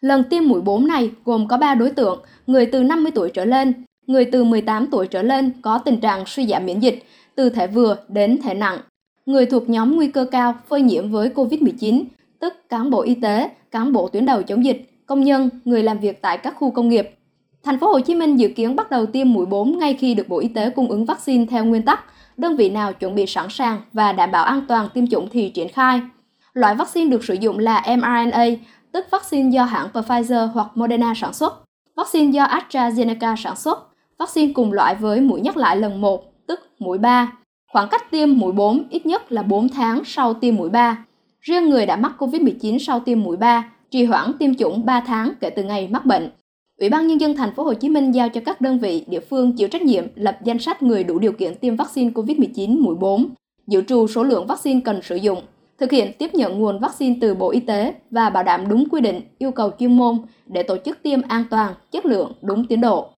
Lần tiêm mũi 4 này gồm có 3 đối tượng, người từ 50 tuổi trở lên, người từ 18 tuổi trở lên có tình trạng suy giảm miễn dịch, từ thể vừa đến thể nặng, người thuộc nhóm nguy cơ cao phơi nhiễm với COVID-19, tức cán bộ y tế, cán bộ tuyến đầu chống dịch, công nhân, người làm việc tại các khu công nghiệp. Thành phố Hồ Chí Minh dự kiến bắt đầu tiêm mũi 4 ngay khi được Bộ Y tế cung ứng vaccine theo nguyên tắc đơn vị nào chuẩn bị sẵn sàng và đảm bảo an toàn tiêm chủng thì triển khai. Loại vaccine được sử dụng là mRNA, tức vaccine do hãng Pfizer hoặc Moderna sản xuất, vaccine do AstraZeneca sản xuất, vaccine cùng loại với mũi nhắc lại lần 1, tức mũi 3. Khoảng cách tiêm mũi 4 ít nhất là 4 tháng sau tiêm mũi 3. Riêng người đã mắc COVID-19 sau tiêm mũi 3, trì hoãn tiêm chủng 3 tháng kể từ ngày mắc bệnh. Ủy ban nhân dân thành phố Hồ Chí Minh giao cho các đơn vị địa phương chịu trách nhiệm lập danh sách người đủ điều kiện tiêm vaccine COVID-19 mũi 4, dự trù số lượng vaccine cần sử dụng, thực hiện tiếp nhận nguồn vaccine từ Bộ Y tế và bảo đảm đúng quy định, yêu cầu chuyên môn để tổ chức tiêm an toàn, chất lượng, đúng tiến độ.